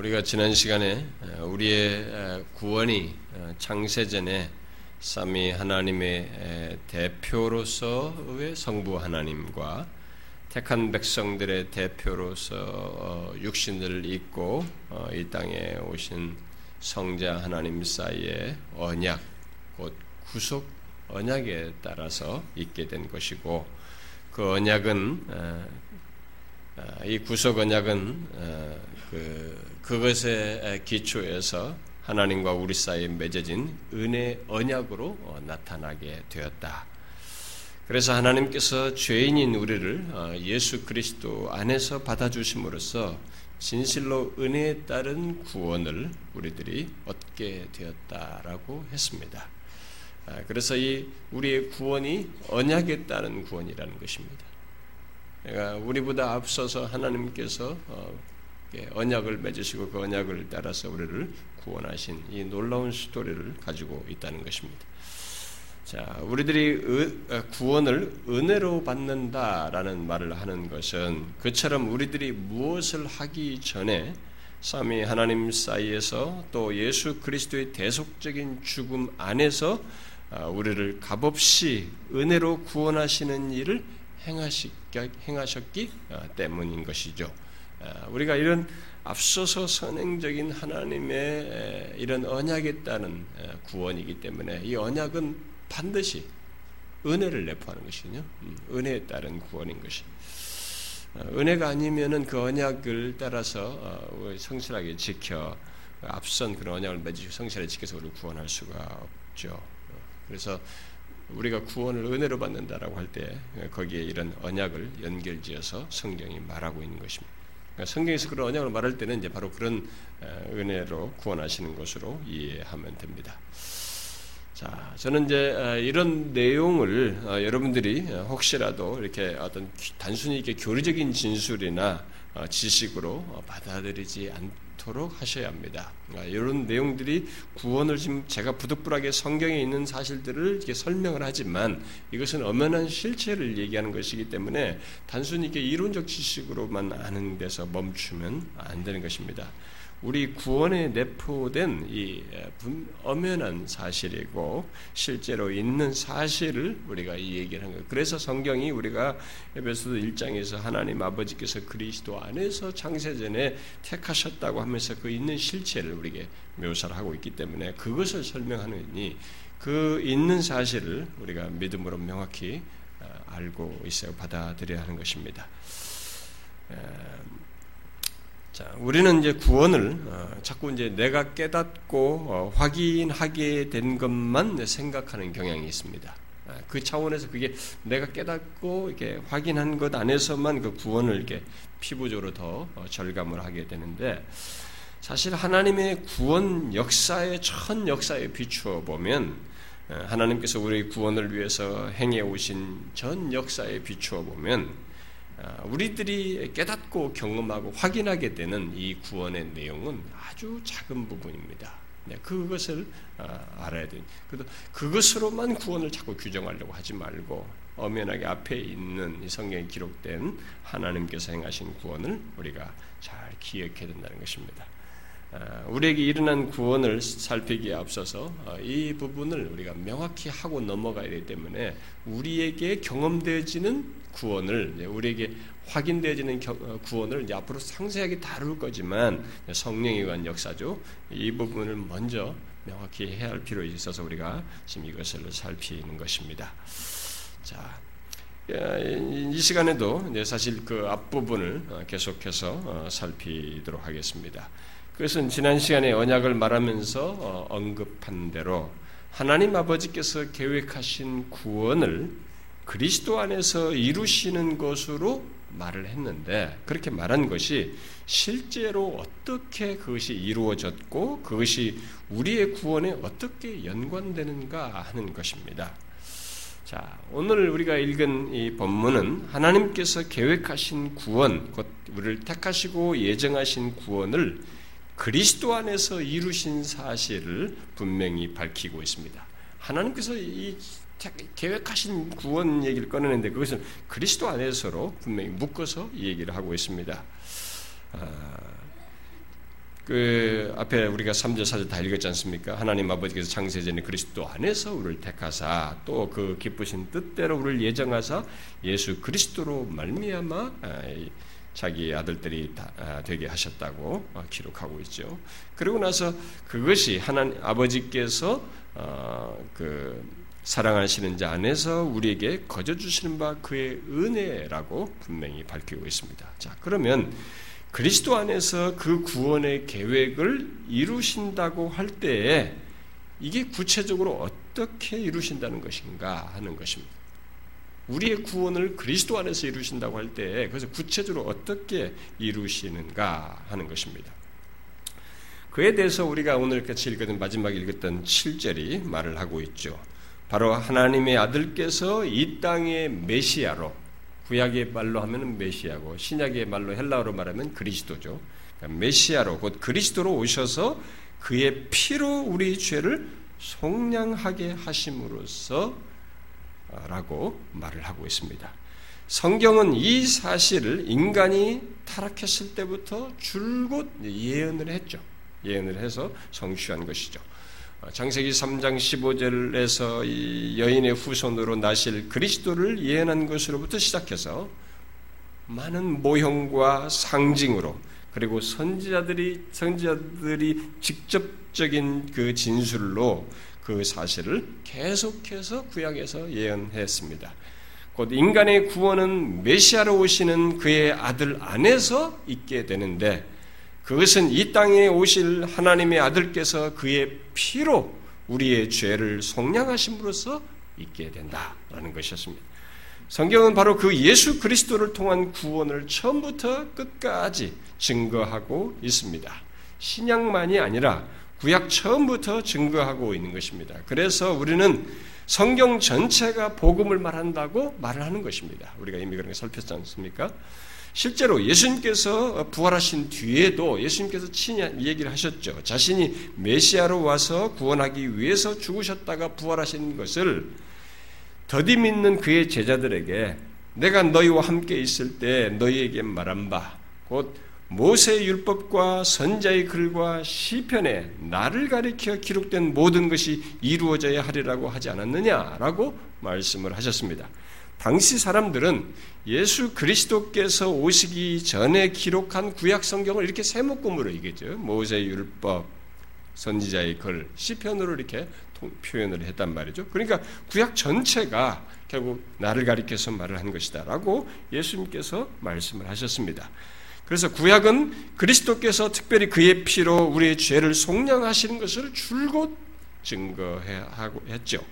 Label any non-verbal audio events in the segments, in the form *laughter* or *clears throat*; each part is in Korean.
우리가 지난 시간에 우리의 구원이 창세전에 삼위 하나님의 대표로서 의 성부 하나님과 택한 백성들의 대표로서 어, 육신을 입고 어, 이 땅에 오신 성자 하나님 사이의 언약, 곧 구속 언약에 따라서 있게 된 것이고 그 언약은 이 구속 언약은 그 그것의 기초에서 하나님과 우리 사이에 맺어진 은혜 언약으로 어, 나타나게 되었다. 그래서 하나님께서 죄인인 우리를 어, 예수 그리스도 안에서 받아주심으로써 진실로 은혜에 따른 구원을 우리들이 얻게 되었다라고 했습니다. 아, 그래서 이 우리의 구원이 언약에 따른 구원이라는 것입니다. 그러니까 우리보다 앞서서 하나님께서 어, 언약을 맺으시고 그 언약을 따라서 우리를 구원하신 이 놀라운 스토리를 가지고 있다는 것입니다. 자, 우리들이 어, 구원을 은혜로 받는다라는 말을 하는 것은 그처럼 우리들이 무엇을 하기 전에 삼위 하나님 사이에서 또 예수 그리스도의 대속적인 죽음 안에서 어, 우리를 값없이 은혜로 구원하시는 일을 행하셨기 어, 때문인 것이죠. 우리가 이런 앞서서 선행적인 하나님의 이런 언약에 따른 구원이기 때문에 이 언약은 반드시 은혜를 내포하는 것이거든요. 음, 은혜에 따른 구원인 것이. 어, 은혜가 아니면은 그 언약을 따라서 어, 성실하게 지켜 앞선 그런 언약을 맺으시고 성실하게 지켜서 우리를 구원할 수가 없죠. 어, 그래서 우리가 구원을 은혜로 받는다라고 할 때 거기에 이런 언약을 연결지어서 성경이 말하고 있는 것입니다. 그러니까 성경에서 그런 언약을 말할 때는 이제 바로 그런 은혜로 구원하시는 것으로 이해하면 됩니다. 자, 저는 이제 이런 내용을 어, 여러분들이 혹시라도 이렇게 어떤 단순히 이렇게 교리적인 진술이나 어, 지식으로 어, 받아들이지 않 도록 하셔야 합니다. 이런 내용들이 구원을 지금 제가 부득불하게 성경에 있는 사실들을 이렇게 설명을 하지만 이것은 엄연한 실체를 얘기하는 것이기 때문에 단순히 이렇게 이론적 지식으로만 아는 데서 멈추면 안 되는 것입니다. 우리 구원에 내포된 이 엄연한 사실이고 실제로 있는 사실을 우리가 이 얘기를 한 거예요. 그래서 성경이 우리가 에베소서 1장에서 하나님 아버지께서 그리스도 안에서 창세전에 택하셨다고 하면서 그 있는 실체를 우리에게 묘사를 하고 있기 때문에 그것을 설명하느니 그 있는 사실을 우리가 믿음으로 명확히 어, 알고 있어야 받아들여야 하는 것입니다. 자, 우리는 이제 구원을 어, 자꾸 이제 내가 깨닫고 어, 확인하게 된 것만 생각하는 경향이 있습니다. 아, 그 차원에서 그게 내가 깨닫고 이렇게 확인한 것 안에서만 그 구원을 이렇게 피부적으로 더 어, 절감을 하게 되는데 사실 하나님의 구원 역사의 첫 역사에 비추어 보면 하나님께서 우리 구원을 위해서 행해 오신 전 역사에 비추어 보면 아, 우리들이 깨닫고 경험하고 확인하게 되는 이 구원의 내용은 아주 작은 부분입니다. 네, 그것을 아, 알아야 돼. 그래도 그것으로만 구원을 자꾸 규정하려고 하지 말고 엄연하게 앞에 있는 성경에 기록된 하나님께서 행하신 구원을 우리가 잘 기억해야 된다는 것입니다. 아, 우리에게 일어난 구원을 살피기에 앞서서 이 부분을 우리가 명확히 하고 넘어가야 되기 때문에 우리에게 경험되어지는 구원을 우리에게 확인되어지는 어, 구원을 이제 앞으로 상세하게 다룰 거지만 성령에 관한 역사죠. 이 부분을 먼저 명확히 해야 할 필요가 있어서 우리가 지금 이것을 살피는 것입니다. 자, 이 시간에도 사실 그 앞부분을 어, 계속해서 어, 살피도록 하겠습니다. 그것은 지난 시간에 언약을 말하면서 언급한 대로 하나님 아버지께서 계획하신 구원을 그리스도 안에서 이루시는 것으로 말을 했는데 그렇게 말한 것이 실제로 어떻게 그것이 이루어졌고 그것이 우리의 구원에 어떻게 연관되는가 하는 것입니다. 자, 오늘 우리가 읽은 이 본문은 하나님께서 계획하신 구원, 곧 우리를 택하시고 예정하신 구원을 그리스도 안에서 이루신 사실을 분명히 밝히고 있습니다. 하나님께서 이 계획하신 구원 얘기를 꺼내는데 그것은 그리스도 안에서로 분명히 묶어서 얘기를 하고 있습니다. 아, 그 앞에 우리가 3절 4절 다 읽었지 않습니까? 하나님 아버지께서 창세전에 그리스도 안에서 우리를 택하사 또 그 기쁘신 뜻대로 우리를 예정하사 예수 그리스도로 말미암아 아, 자기 아들들이 아, 되게 하셨다고 어, 기록하고 있죠. 그리고 나서 그것이 하나님 아버지께서 어, 그 사랑하시는 자 안에서 우리에게 거저 주시는 바 그의 은혜라고 분명히 밝히고 있습니다. 자, 그러면 그리스도 안에서 그 구원의 계획을 이루신다고 할 때에 이게 구체적으로 어떻게 이루신다는 것인가 하는 것입니다. 우리의 구원을 그리스도 안에서 이루신다고 할 때, 그래서 구체적으로 어떻게 이루시는가 하는 것입니다. 그에 대해서 우리가 오늘 같이 읽었던 마지막에 읽었던 7절이 말을 하고 있죠. 바로 하나님의 아들께서 이 땅의 메시아로 구약의 말로 하면 메시아고 신약의 말로 헬라어로 말하면 그리스도죠. 그러니까 메시아로 곧 그리스도로 오셔서 그의 피로 우리 죄를 속량하게 하심으로써 라고 말을 하고 있습니다. 성경은 이 사실을 인간이 타락했을 때부터 줄곧 예언을 했죠. 예언을 해서 성취한 것이죠. 장세기 3장 15절에서 이 여인의 후손으로 나실 그리스도를 예언한 것으로부터 시작해서 많은 모형과 상징으로 그리고 선지자들이 선지자들이 직접적인 그 진술로 그 사실을 계속해서 구약에서 예언했습니다. 곧 인간의 구원은 메시아로 오시는 그의 아들 안에서 있게 되는데 그것은 이 땅에 오실 하나님의 아들께서 그의 피로 우리의 죄를 속량하심으로써 있게 된다라는 것이었습니다. 성경은 바로 그 예수 그리스도를 통한 구원을 처음부터 끝까지 증거하고 있습니다. 신약만이 아니라 구약 처음부터 증거하고 있는 것입니다. 그래서 우리는 성경 전체가 복음을 말한다고 말을 하는 것입니다. 우리가 이미 그런 거 살폈지 않습니까? 실제로 예수님께서 부활하신 뒤에도 예수님께서 친히 얘기를 하셨죠. 자신이 메시아로 와서 구원하기 위해서 죽으셨다가 부활하신 것을 더디 믿는 그의 제자들에게 내가 너희와 함께 있을 때 너희에게 말한 바, 곧 모세 율법과 선자의 글과 시편에 나를 가리켜 기록된 모든 것이 이루어져야 하리라고 하지 않았느냐라고 말씀을 하셨습니다. 당시 사람들은 예수 그리스도께서 오시기 전에 기록한 구약 성경을 이렇게 세목금으로 이겠죠. 모세 율법, 선지자의 글, 시편으로 이렇게 표현을 했단 말이죠. 그러니까 구약 전체가 결국 나를 가리켜서 말을 한 것이다라고 예수님께서 말씀을 하셨습니다. 그래서 구약은 그리스도께서 특별히 그의 피로 우리의 죄를 속량하시는 것을 줄곧 증거하고 했죠.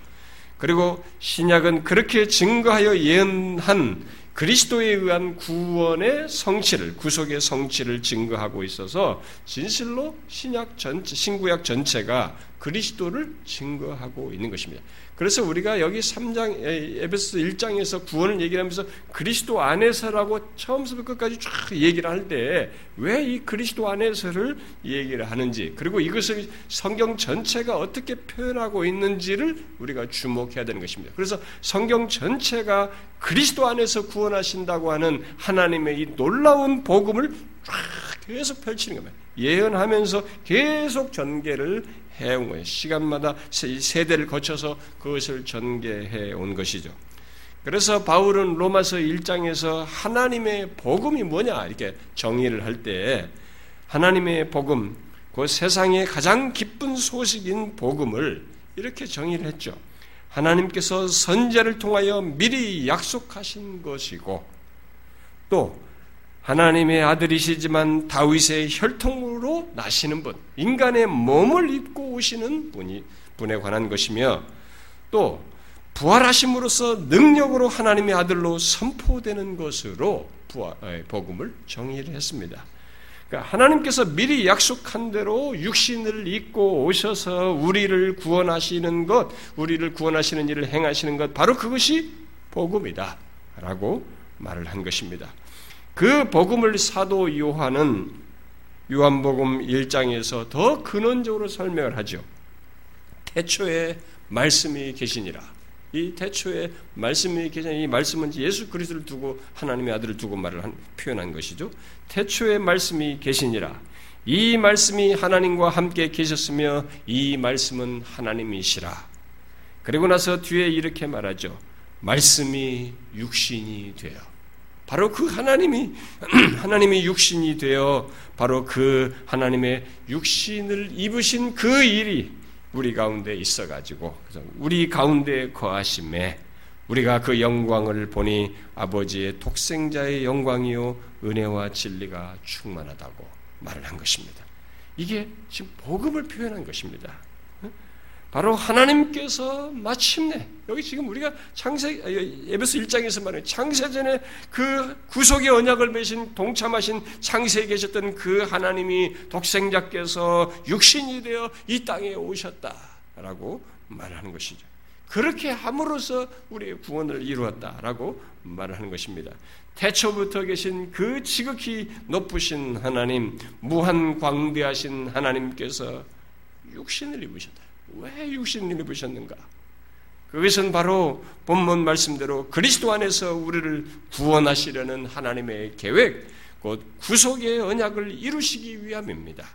그리고 신약은 그렇게 증거하여 예언한 그리스도에 의한 구원의 성취를 구속의 성취를 증거하고 있어서 진실로 신약 전체 신구약 전체가 그리스도를 증거하고 있는 것입니다. 그래서 우리가 여기 3장 에베소 1장에서 구원을 얘기하면서 그리스도 안에서라고 처음부터 끝까지 쫙 얘기를 할 때 왜 이 그리스도 안에서를 얘기를 하는지 그리고 이것을 성경 전체가 어떻게 표현하고 있는지를 우리가 주목해야 되는 것입니다. 그래서 성경 전체가 그리스도 안에서 구원하신다고 하는 하나님의 이 놀라운 복음을 쫙 계속 펼치는 겁니다. 예언하면서 계속 전개를 해온 거예요. 시간마다 세대를 거쳐서 그것을 전개해 온 것이죠. 그래서 바울은 로마서 1장에서 하나님의 복음이 뭐냐 이렇게 정의를 할 때 하나님의 복음, 그 세상의 가장 기쁜 소식인 복음을 이렇게 정의를 했죠. 하나님께서 선제를 통하여 미리 약속하신 것이고 또 하나님의 아들이시지만 다윗의 혈통으로 나시는 분, 인간의 몸을 입고 오시는 분이 분에 관한 것이며 또 부활하심으로써 능력으로 하나님의 아들로 선포되는 것으로 부활, 복음을 정의를 했습니다. 그러니까 하나님께서 미리 약속한 대로 육신을 입고 오셔서 우리를 구원하시는 것, 우리를 구원하시는 일을 행하시는 것, 바로 그것이 복음이다. 라고 말을 한 것입니다. 그 복음을 사도 요한은 요한복음 1장에서 더 근원적으로 설명을 하죠. 태초에 말씀이 계시니라. 이 태초에 말씀이 계신 이 말씀은 예수 그리스도를 두고 하나님의 아들을 두고 말을 한, 표현한 것이죠. 태초에 말씀이 계시니라. 이 말씀이 하나님과 함께 계셨으며 이 말씀은 하나님이시라. 그리고 나서 뒤에 이렇게 말하죠. 말씀이 육신이 되어 바로 그 하나님이 *clears throat* 하나님이 육신이 되어 바로 그 하나님의 육신을 입으신 그 일이 우리 가운데 있어 가지고 우리 가운데 거하심에 우리가 그 영광을 보니 아버지의 독생자의 영광이요 은혜와 진리가 충만하다고 말을 한 것입니다. 이게 지금 복음을 표현한 것입니다. 바로 하나님께서 마침내 여기 지금 우리가 창세 에베소 1장에서 말하는 창세전에 그 구속의 언약을 맺으신 동참하신 창세에 계셨던 그 하나님이 독생자께서 육신이 되어 이 땅에 오셨다라고 말하는 것이죠. 그렇게 함으로써 우리의 구원을 이루었다라고 말하는 것입니다. 태초부터 계신 그 지극히 높으신 하나님, 무한 광대하신 하나님께서 육신을 입으셨다. 왜 육신을 입으셨는가? 그것은 바로 본문 말씀대로 그리스도 안에서 우리를 구원하시려는 하나님의 계획, 곧 구속의 언약을 이루시기 위함입니다.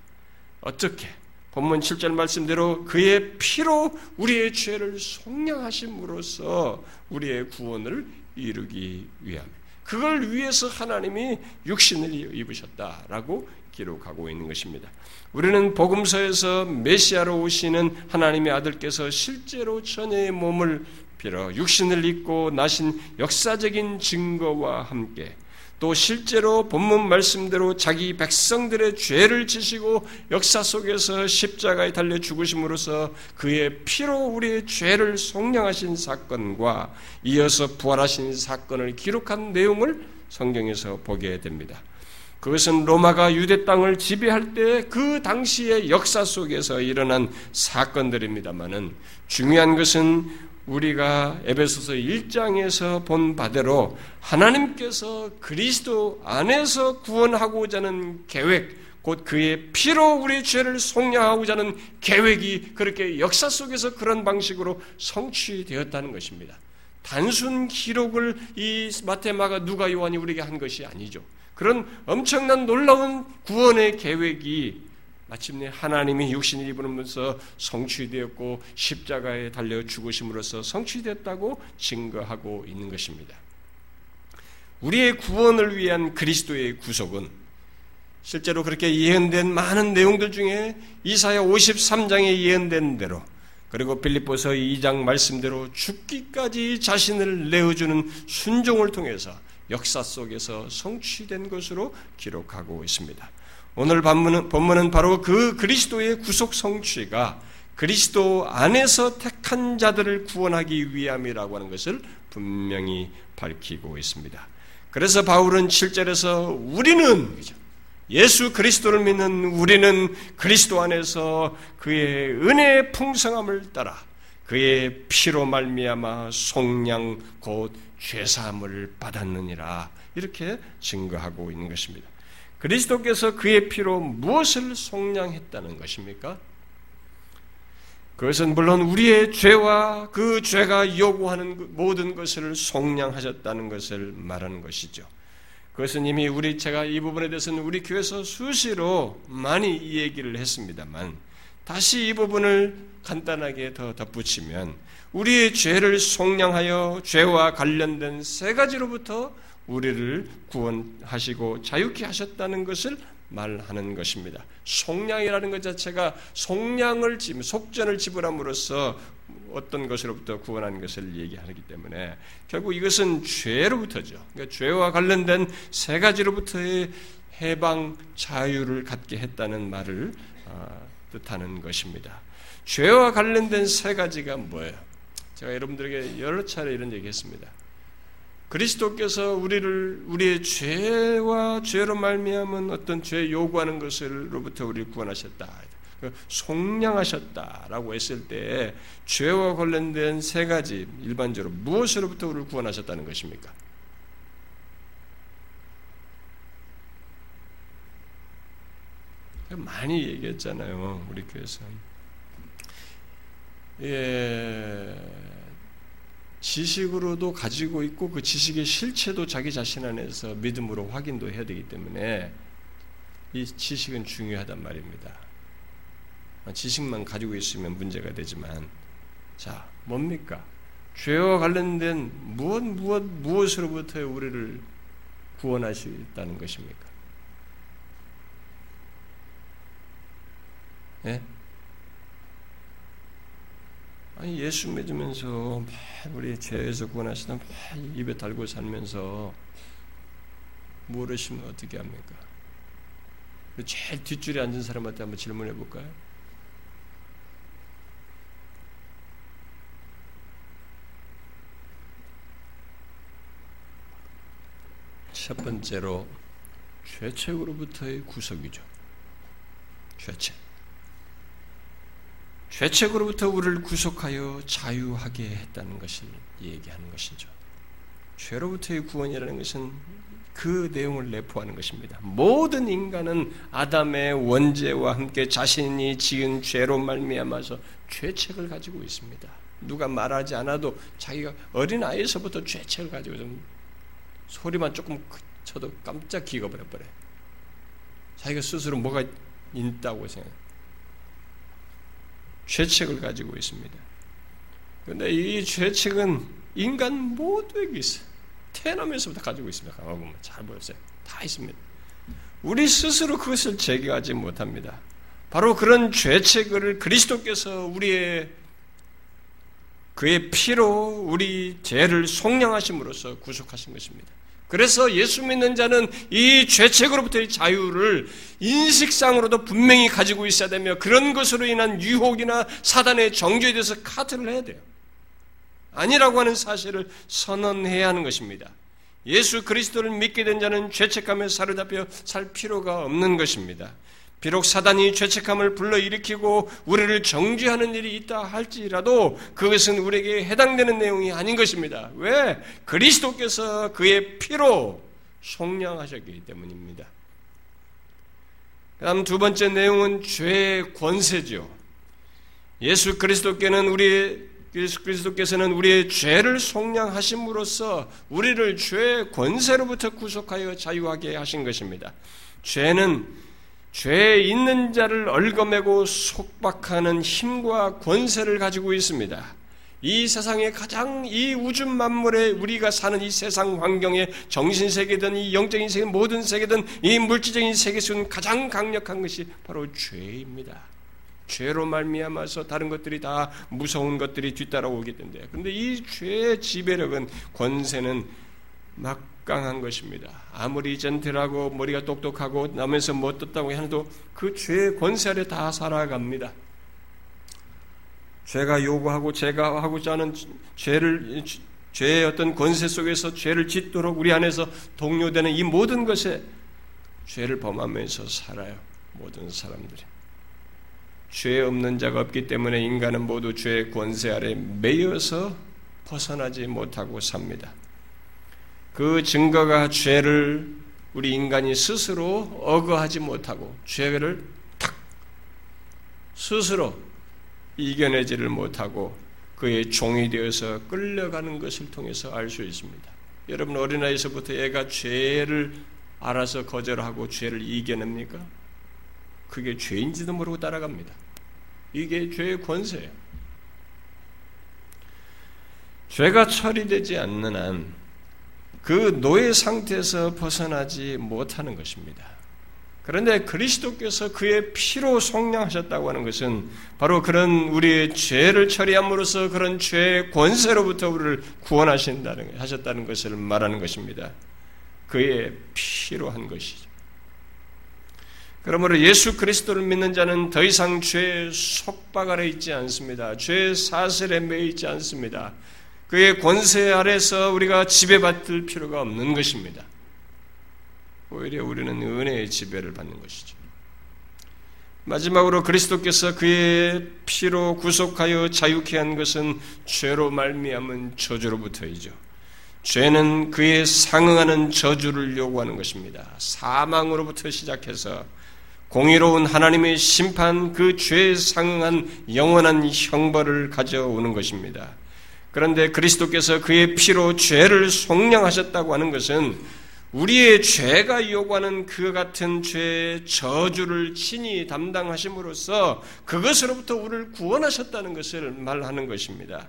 어떻게? 본문 7절 말씀대로 그의 피로 우리의 죄를 속량하심으로써 우리의 구원을 이루기 위함. 그걸 위해서 하나님이 육신을 입으셨다라고 기록하고 있는 것입니다. 우리는 복음서에서 메시아로 오시는 하나님의 아들께서 실제로 천의 몸을 빌어 육신을 입고 나신 역사적인 증거와 함께 또 실제로 본문 말씀대로 자기 백성들의 죄를 지시고 역사 속에서 십자가에 달려 죽으심으로써 그의 피로 우리의 죄를 속량하신 사건과 이어서 부활하신 사건을 기록한 내용을 성경에서 보게 됩니다. 그것은 로마가 유대 땅을 지배할 때 그 당시의 역사 속에서 일어난 사건들입니다만은 중요한 것은 우리가 에베소서 1장에서 본 바대로 하나님께서 그리스도 안에서 구원하고자 하는 계획, 곧 그의 피로 우리의 죄를 속량하고자 하는 계획이 그렇게 역사 속에서 그런 방식으로 성취되었다는 것입니다. 단순 기록을 이 마테마가 누가 요한이 우리에게 한 것이 아니죠. 그런 엄청난 놀라운 구원의 계획이 마침내 하나님이 육신을 입으면서 성취되었고 십자가에 달려 죽으심으로써 성취됐다고 증거하고 있는 것입니다. 우리의 구원을 위한 그리스도의 구속은 실제로 그렇게 예언된 많은 내용들 중에 이사야 53장에 예언된 대로 그리고 빌립보서 2장 말씀대로 죽기까지 자신을 내어주는 순종을 통해서 역사 속에서 성취된 것으로 기록하고 있습니다. 오늘 본문은, 본문은 바로 그 그리스도의 구속 성취가 그리스도 안에서 택한 자들을 구원하기 위함이라고 하는 것을 분명히 밝히고 있습니다. 그래서 바울은 7절에서 우리는 예수 그리스도를 믿는 우리는 그리스도 안에서 그의 은혜의 풍성함을 따라 그의 피로 말미암아 속량 곧 죄사함을 받았느니라 이렇게 증거하고 있는 것입니다. 그리스도께서 그의 피로 무엇을 속량했다는 것입니까? 그것은 물론 우리의 죄와 그 죄가 요구하는 모든 것을 속량하셨다는 것을 말하는 것이죠. 그것은 이미 우리 제가 이 부분에 대해서는 우리 교회에서 수시로 많이 이 얘기를 했습니다만 다시 이 부분을 간단하게 더 덧붙이면 우리의 죄를 속량하여 죄와 관련된 세 가지로부터 우리를 구원하시고 자유케 하셨다는 것을 말하는 것입니다. 속량이라는 것 자체가 속량을 지 속전을 지불함으로써 어떤 것으로부터 구원하는 것을 얘기하기 때문에 결국 이것은 죄로부터죠. 그러니까 죄와 관련된 세 가지로부터의 해방 자유를 갖게 했다는 말을 어, 뜻하는 것입니다. 죄와 관련된 세 가지가 뭐예요? 제가 여러분들에게 여러 차례 이런 얘기했습니다. 그리스도께서 우리를 우리의 죄와 죄로 말미암은 어떤 죄 요구하는 것으로부터 우리를 구원하셨다. 그 속량하셨다라고 했을 때 죄와 관련된 세 가지 일반적으로 무엇으로부터 우리를 구원하셨다는 것입니까? 많이 얘기했잖아요. 우리 교회에서. 예, 지식으로도 가지고 있고 그 지식의 실체도 자기 자신 안에서 믿음으로 확인도 해야 되기 때문에 이 지식은 중요하단 말입니다. 지식만 가지고 있으면 문제가 되지만, 자, 뭡니까? 죄와 관련된 무엇, 무엇, 무엇으로부터 우리를 구원하시다는 것입니까? 예? 아니 예수 믿으면서 우리 죄에서 구원하시다 입에 달고 살면서 모르시면 어떻게 합니까? 제일 뒷줄에 앉은 사람한테 한번 질문해 볼까요? 첫 번째로 죄책으로부터의 구속이죠. 죄책. 죄책으로부터 우리를 구속하여 자유하게 했다는 것을 얘기하는 것이죠. 죄로부터의 구원이라는 것은 그 내용을 내포하는 것입니다. 모든 인간은 아담의 원죄와 함께 자신이 지은 죄로 말미암아서 죄책을 가지고 있습니다. 누가 말하지 않아도 자기가 어린 아이에서부터 죄책을 가지고 좀 소리만 조금 쳐도 깜짝 기겁을 해버려요. 자기가 스스로 뭐가 있다고 생각. 죄책을 가지고 있습니다. 그런데 이 죄책은 인간 모두에게 있어요. 태어나면서부터 가지고 있습니다. 가만 잘 보였어요. 다 있습니다. 우리 스스로 그것을 제거하지 못합니다. 바로 그런 죄책을 그리스도께서 우리의 그의 피로 우리 죄를 속량하심으로써 구속하신 것입니다. 그래서 예수 믿는 자는 이 죄책으로부터의 자유를 인식상으로도 분명히 가지고 있어야 되며 그런 것으로 인한 유혹이나 사단의 정죄에 대해서 카트를 해야 돼요. 아니라고 하는 사실을 선언해야 하는 것입니다. 예수 그리스도를 믿게 된 자는 죄책감에 사로잡혀 살 필요가 없는 것입니다. 비록 사단이 죄책감을 불러일으키고 우리를 정죄하는 일이 있다 할지라도 그것은 우리에게 해당되는 내용이 아닌 것입니다. 왜? 그리스도께서 그의 피로 속량하셨기 때문입니다. 그 다음 두 번째 내용은 죄의 권세죠. 예수 그리스도께는 우리 예수 그리스도께서는 우리의 죄를 속량하심으로써 우리를 죄의 권세로부터 구속하여 자유하게 하신 것입니다. 죄는 죄 있는 자를 얽어매고 속박하는 힘과 권세를 가지고 있습니다. 이 세상에 가장 이 우주 만물에 우리가 사는 이 세상 환경에 정신 세계든 이 영적인 세계 모든 세계든 이 물질적인 세계 속은 가장 강력한 것이 바로 죄입니다. 죄로 말미암아서 다른 것들이 다 무서운 것들이 뒤따라오게 된대요. 그런데 이 죄의 지배력은 권세는 막 강한 것입니다. 아무리 젠틀하고 머리가 똑똑하고 나면서 못 듣다고 해도 그 죄의 권세 아래 다 살아갑니다. 죄가 요구하고 죄가 하고자 하는 죄를 죄의 어떤 권세 속에서 죄를 짓도록 우리 안에서 동요되는 이 모든 것에 죄를 범하면서 살아요. 모든 사람들이. 죄 없는 자가 없기 때문에 인간은 모두 죄의 권세 아래 매여서 벗어나지 못하고 삽니다. 그 증거가 죄를 우리 인간이 스스로 어거하지 못하고 죄를 탁 스스로 이겨내지를 못하고 그의 종이 되어서 끌려가는 것을 통해서 알 수 있습니다. 여러분 어린아이에서부터 애가 죄를 알아서 거절하고 죄를 이겨냅니까? 그게 죄인지도 모르고 따라갑니다. 이게 죄의 권세예요. 죄가 처리되지 않는 한 그 노예 상태에서 벗어나지 못하는 것입니다. 그런데 그리스도께서 그의 피로 속량하셨다고 하는 것은 바로 그런 우리의 죄를 처리함으로써 그런 죄의 권세로부터 우리를 구원하신다는 하셨다는 것을 말하는 것입니다. 그의 피로 한 것이죠. 그러므로 예수 그리스도를 믿는 자는 더 이상 죄의 속박 아래 있지 않습니다. 죄의 사슬에 매 있지 않습니다. 그의 권세 아래서 우리가 지배받을 필요가 없는 것입니다. 오히려 우리는 은혜의 지배를 받는 것이죠. 마지막으로 그리스도께서 그의 피로 구속하여 자유케 한 것은 죄로 말미암은 저주로부터이죠. 죄는 그에 상응하는 저주를 요구하는 것입니다. 사망으로부터 시작해서 공의로운 하나님의 심판 그 죄에 상응한 영원한 형벌을 가져오는 것입니다. 그런데 그리스도께서 그의 피로 죄를 속량하셨다고 하는 것은 우리의 죄가 요구하는 그 같은 죄의 저주를 친히 담당하심으로써 그것으로부터 우리를 구원하셨다는 것을 말하는 것입니다.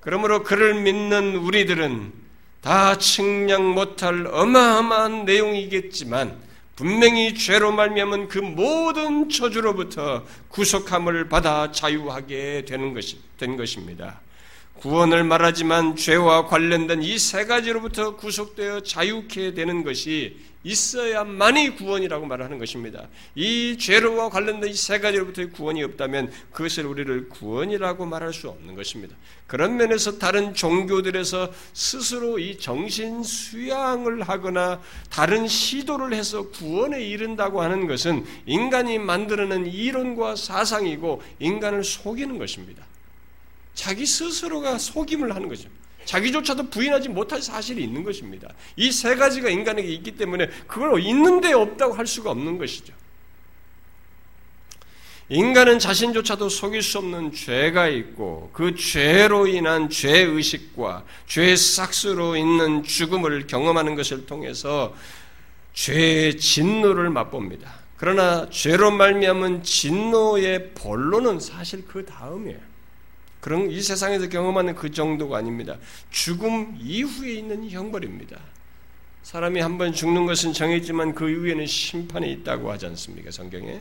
그러므로 그를 믿는 우리들은 다 측량 못할 어마어마한 내용이겠지만 분명히 죄로 말미암은 그 모든 저주로부터 구속함을 받아 자유하게 되는 것이 된 것입니다. 구원을 말하지만 죄와 관련된 이 세 가지로부터 구속되어 자유케 되는 것이 있어야만이 구원이라고 말하는 것입니다. 이 죄로와 관련된 이 세 가지로부터의 구원이 없다면 그것을 우리를 구원이라고 말할 수 없는 것입니다. 그런 면에서 다른 종교들에서 스스로 이 정신 수양을 하거나 다른 시도를 해서 구원에 이른다고 하는 것은 인간이 만들어낸 이론과 사상이고 인간을 속이는 것입니다. 자기 스스로가 속임을 하는 거죠. 자기조차도 부인하지 못할 사실이 있는 것입니다. 이 세 가지가 인간에게 있기 때문에 그걸 있는데 없다고 할 수가 없는 것이죠. 인간은 자신조차도 속일 수 없는 죄가 있고 그 죄로 인한 죄의식과 죄 싹스로 있는 죽음을 경험하는 것을 통해서 죄의 진노를 맛봅니다. 그러나 죄로 말미암은 진노의 본론은 사실 그 다음이에요. 그런 이 세상에서 경험하는 그 정도가 아닙니다. 죽음 이후에 있는 형벌입니다. 사람이 한 번 죽는 것은 정했지만 그 이후에는 심판이 있다고 하지 않습니까? 성경에.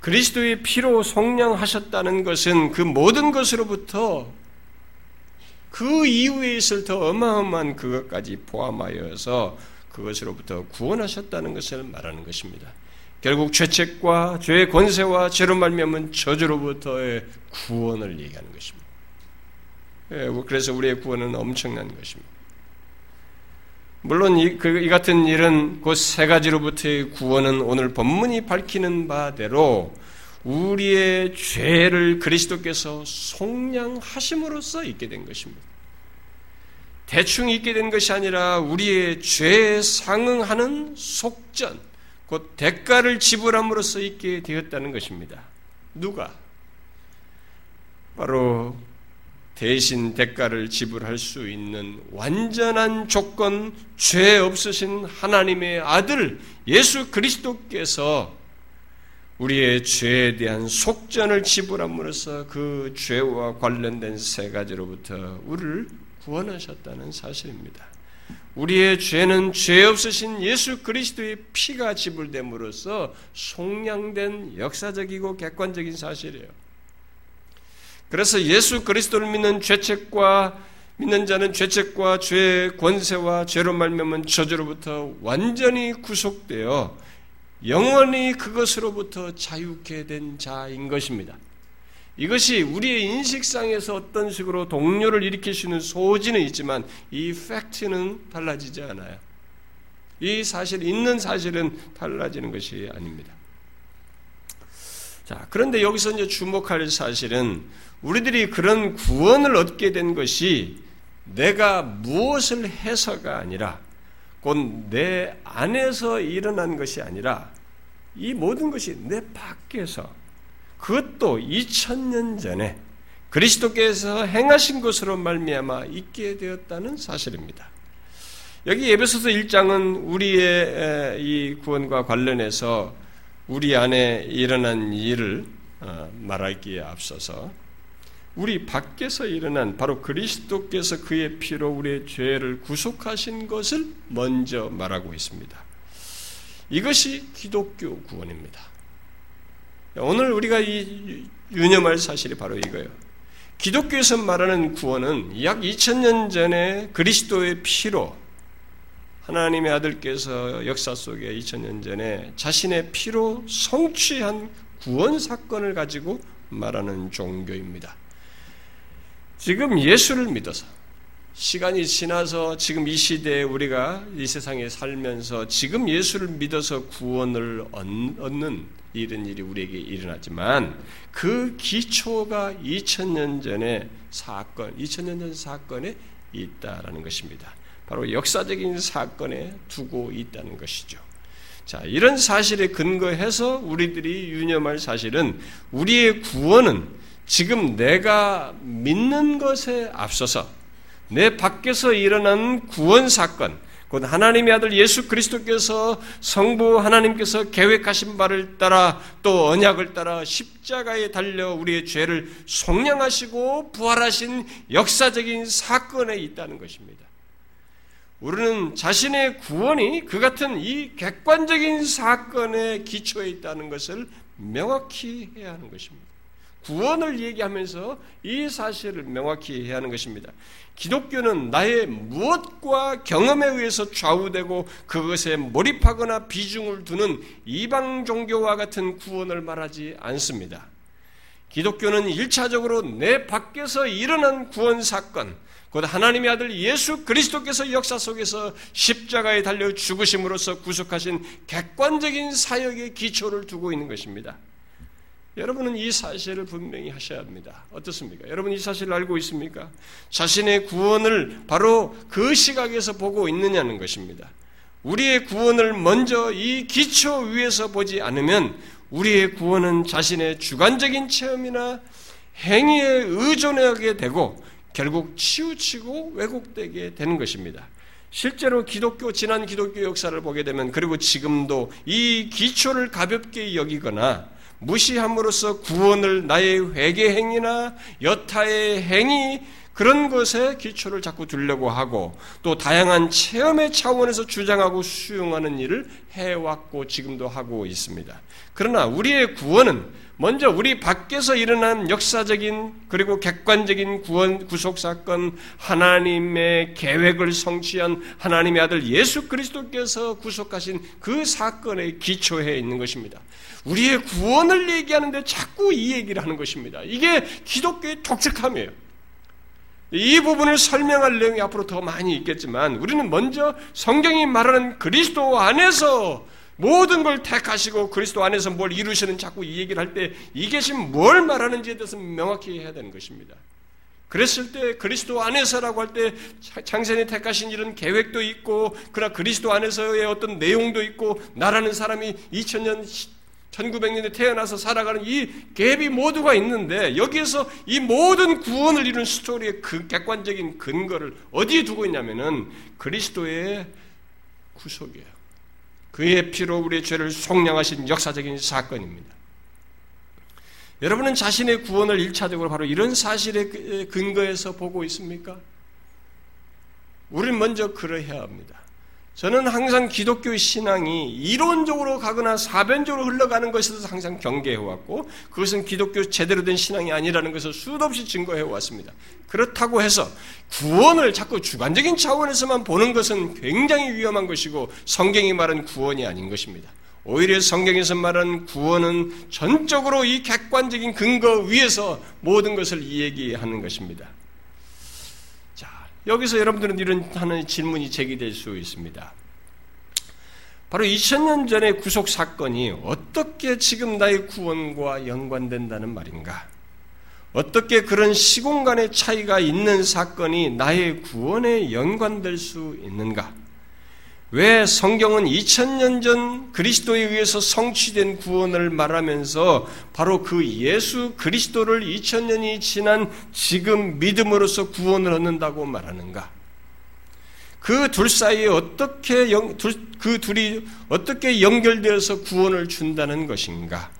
그리스도의 피로 속량하셨다는 것은 그 모든 것으로부터 그 이후에 있을 더 어마어마한 그것까지 포함하여서 그것으로부터 구원하셨다는 것을 말하는 것입니다. 결국 죄책과 죄의 권세와 죄로 말미암은 저주로부터의 구원을 얘기하는 것입니다. 예, 그래서 우리의 구원은 엄청난 것입니다. 물론 이, 그, 이 같은 일은 그세 가지로부터의 구원은 오늘 본문이 밝히는 바대로 우리의 죄를 그리스도께서 속량하심으로써 있게 된 것입니다. 대충 있게 된 것이 아니라 우리의 죄에 상응하는 속전, 곧 대가를 지불함으로써 있게 되었다는 것입니다. 누가? 바로 대신 대가를 지불할 수 있는 완전한 조건, 죄 없으신 하나님의 아들 예수 그리스도께서 우리의 죄에 대한 속전을 지불함으로써 그 죄와 관련된 세 가지로부터 우리를 구원하셨다는 사실입니다. 우리의 죄는 죄 없으신 예수 그리스도의 피가 지불됨으로써 속량된 역사적이고 객관적인 사실이에요. 그래서 예수 그리스도를 믿는 죄책과 믿는 자는 죄책과 죄의 권세와 죄로 말미암은 저주로부터 완전히 구속되어 영원히 그것으로부터 자유케 된 자인 것입니다. 이것이 우리의 인식상에서 어떤 식으로 동료를 일으킬 수 있는 소지는 있지만 이 팩트는 달라지지 않아요. 이 사실, 있는 사실은 달라지는 것이 아닙니다. 자, 그런데 여기서 이제 주목할 사실은 우리들이 그런 구원을 얻게 된 것이 내가 무엇을 해서가 아니라 곧 내 안에서 일어난 것이 아니라 이 모든 것이 내 밖에서 그것도 2000년 전에 그리스도께서 행하신 것으로 말미암아 있게 되었다는 사실입니다. 여기 에베소서 1장은 우리의 이 구원과 관련해서 우리 안에 일어난 일을 어, 말하기에 앞서서 우리 밖에서 일어난 바로 그리스도께서 그의 피로 우리의 죄를 구속하신 것을 먼저 말하고 있습니다. 이것이 기독교 구원입니다. 오늘 우리가 이 유념할 사실이 바로 이거예요. 기독교에서 말하는 구원은 약 2000년 전에 그리스도의 피로 하나님의 아들께서 역사 속에 2000년 전에 자신의 피로 성취한 구원 사건을 가지고 말하는 종교입니다. 지금 예수를 믿어서 시간이 지나서 지금 이 시대에 우리가 이 세상에 살면서 지금 예수를 믿어서 구원을 얻는 이런 일이 우리에게 일어나지만 그 기초가 2000년 전의 사건, 2000년 전 사건에 있다라는 것입니다. 바로 역사적인 사건에 두고 있다는 것이죠. 자, 이런 사실에 근거해서 우리들이 유념할 사실은 우리의 구원은 지금 내가 믿는 것에 앞서서 내 밖에서 일어난 구원 사건, 곧 하나님의 아들 예수 그리스도께서 성부 하나님께서 계획하신 바를 따라 또 언약을 따라 십자가에 달려 우리의 죄를 속량하시고 부활하신 역사적인 사건에 있다는 것입니다. 우리는 자신의 구원이 그 같은 이 객관적인 사건에 기초해 있다는 것을 명확히 해야 하는 것입니다. 구원을 얘기하면서 이 사실을 명확히 해야 하는 것입니다. 기독교는 나의 무엇과 경험에 의해서 좌우되고 그것에 몰입하거나 비중을 두는 이방 종교와 같은 구원을 말하지 않습니다. 기독교는 일차적으로 내 밖에서 일어난 구원 사건, 곧 하나님의 아들 예수 그리스도께서 역사 속에서 십자가에 달려 죽으심으로써 구속하신 객관적인 사역의 기초를 두고 있는 것입니다. 여러분은 이 사실을 분명히 하셔야 합니다. 어떻습니까? 여러분 이 사실을 알고 있습니까? 자신의 구원을 바로 그 시각에서 보고 있느냐는 것입니다. 우리의 구원을 먼저 이 기초 위에서 보지 않으면 우리의 구원은 자신의 주관적인 체험이나 행위에 의존하게 되고 결국 치우치고 왜곡되게 되는 것입니다. 실제로 기독교 지난 기독교 역사를 보게 되면 그리고 지금도 이 기초를 가볍게 여기거나 무시함으로써 구원을 나의 회개 행위나 여타의 행위 그런 것에 기초를 자꾸 두려고 하고 또 다양한 체험의 차원에서 주장하고 수용하는 일을 해왔고 지금도 하고 있습니다. 그러나 우리의 구원은 먼저 우리 밖에서 일어난 역사적인 그리고 객관적인 구원 구속 사건 하나님의 계획을 성취한 하나님의 아들 예수 그리스도께서 구속하신 그 사건에 기초해 있는 것입니다. 우리의 구원을 얘기하는데 자꾸 이 얘기를 하는 것입니다. 이게 기독교의 독특함이에요. 이 부분을 설명할 내용이 앞으로 더 많이 있겠지만 우리는 먼저 성경이 말하는 그리스도 안에서 모든 걸 택하시고 그리스도 안에서 뭘 이루시는 자꾸 이 얘기를 할 때 이것이 뭘 말하는지에 대해서 명확히 해야 되는 것입니다. 그랬을 때 그리스도 안에서라고 할 때 창세전에 택하신 이런 계획도 있고 그러나 그리스도 안에서의 어떤 내용도 있고 나라는 사람이 2000년 1900년에 태어나서 살아가는 이 갭이 모두가 있는데 여기에서 이 모든 구원을 이룬 스토리의 그 객관적인 근거를 어디에 두고 있냐면은 그리스도의 구속이에요. 그의 피로 우리의 죄를 속량하신 역사적인 사건입니다. 여러분은 자신의 구원을 일차적으로 바로 이런 사실의 근거에서 보고 있습니까? 우리는 먼저 그러해야 합니다. 저는 항상 기독교 신앙이 이론적으로 가거나 사변적으로 흘러가는 것에 서 항상 경계해왔고 그것은 기독교 제대로 된 신앙이 아니라는 것을 수도 없이 증거해왔습니다. 그렇다고 해서 구원을 자꾸 주관적인 차원에서만 보는 것은 굉장히 위험한 것이고 성경이 말한 구원이 아닌 것입니다. 오히려 성경에서 말하는 구원은 전적으로 이 객관적인 근거 위에서 모든 것을 이야기하는 것입니다. 여기서 여러분들은 이런 하나의 질문이 제기될 수 있습니다. 바로 2000년 전의 구속 사건이 어떻게 지금 나의 구원과 연관된다는 말인가? 어떻게 그런 시공간의 차이가 있는 사건이 나의 구원에 연관될 수 있는가? 왜 성경은 2000년 전 그리스도에 의해서 성취된 구원을 말하면서 바로 그 예수 그리스도를 2000년이 지난 지금 믿음으로써 구원을 얻는다고 말하는가? 그 둘 사이에 어떻게 영, 둘, 그 둘이 어떻게 연결되어서 구원을 준다는 것인가?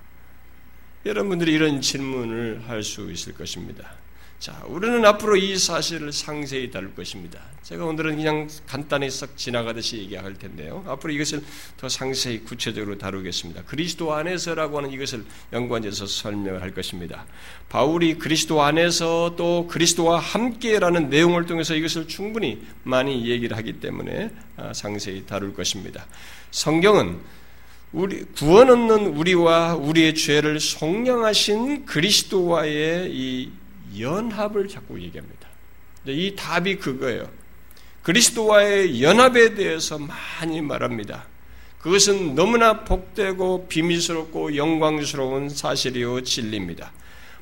여러분들이 이런 질문을 할 수 있을 것입니다. 자, 우리는 앞으로 이 사실을 상세히 다룰 것입니다. 제가 오늘은 그냥 간단히 썩 지나가듯이 얘기할 텐데요. 앞으로 이것을 더 상세히 구체적으로 다루겠습니다. 그리스도 안에서라고 하는 이것을 연관해서 설명을 할 것입니다. 바울이 그리스도 안에서 또 그리스도와 함께라는 내용을 통해서 이것을 충분히 많이 얘기를 하기 때문에 아, 상세히 다룰 것입니다. 성경은 우리 구원 얻는 우리와 우리의 죄를 속량하신 그리스도와의 이 연합을 자꾸 얘기합니다. 이 답이 그거예요. 그리스도와의 연합에 대해서 많이 말합니다. 그것은 너무나 복되고 비밀스럽고 영광스러운 사실이요 진리입니다.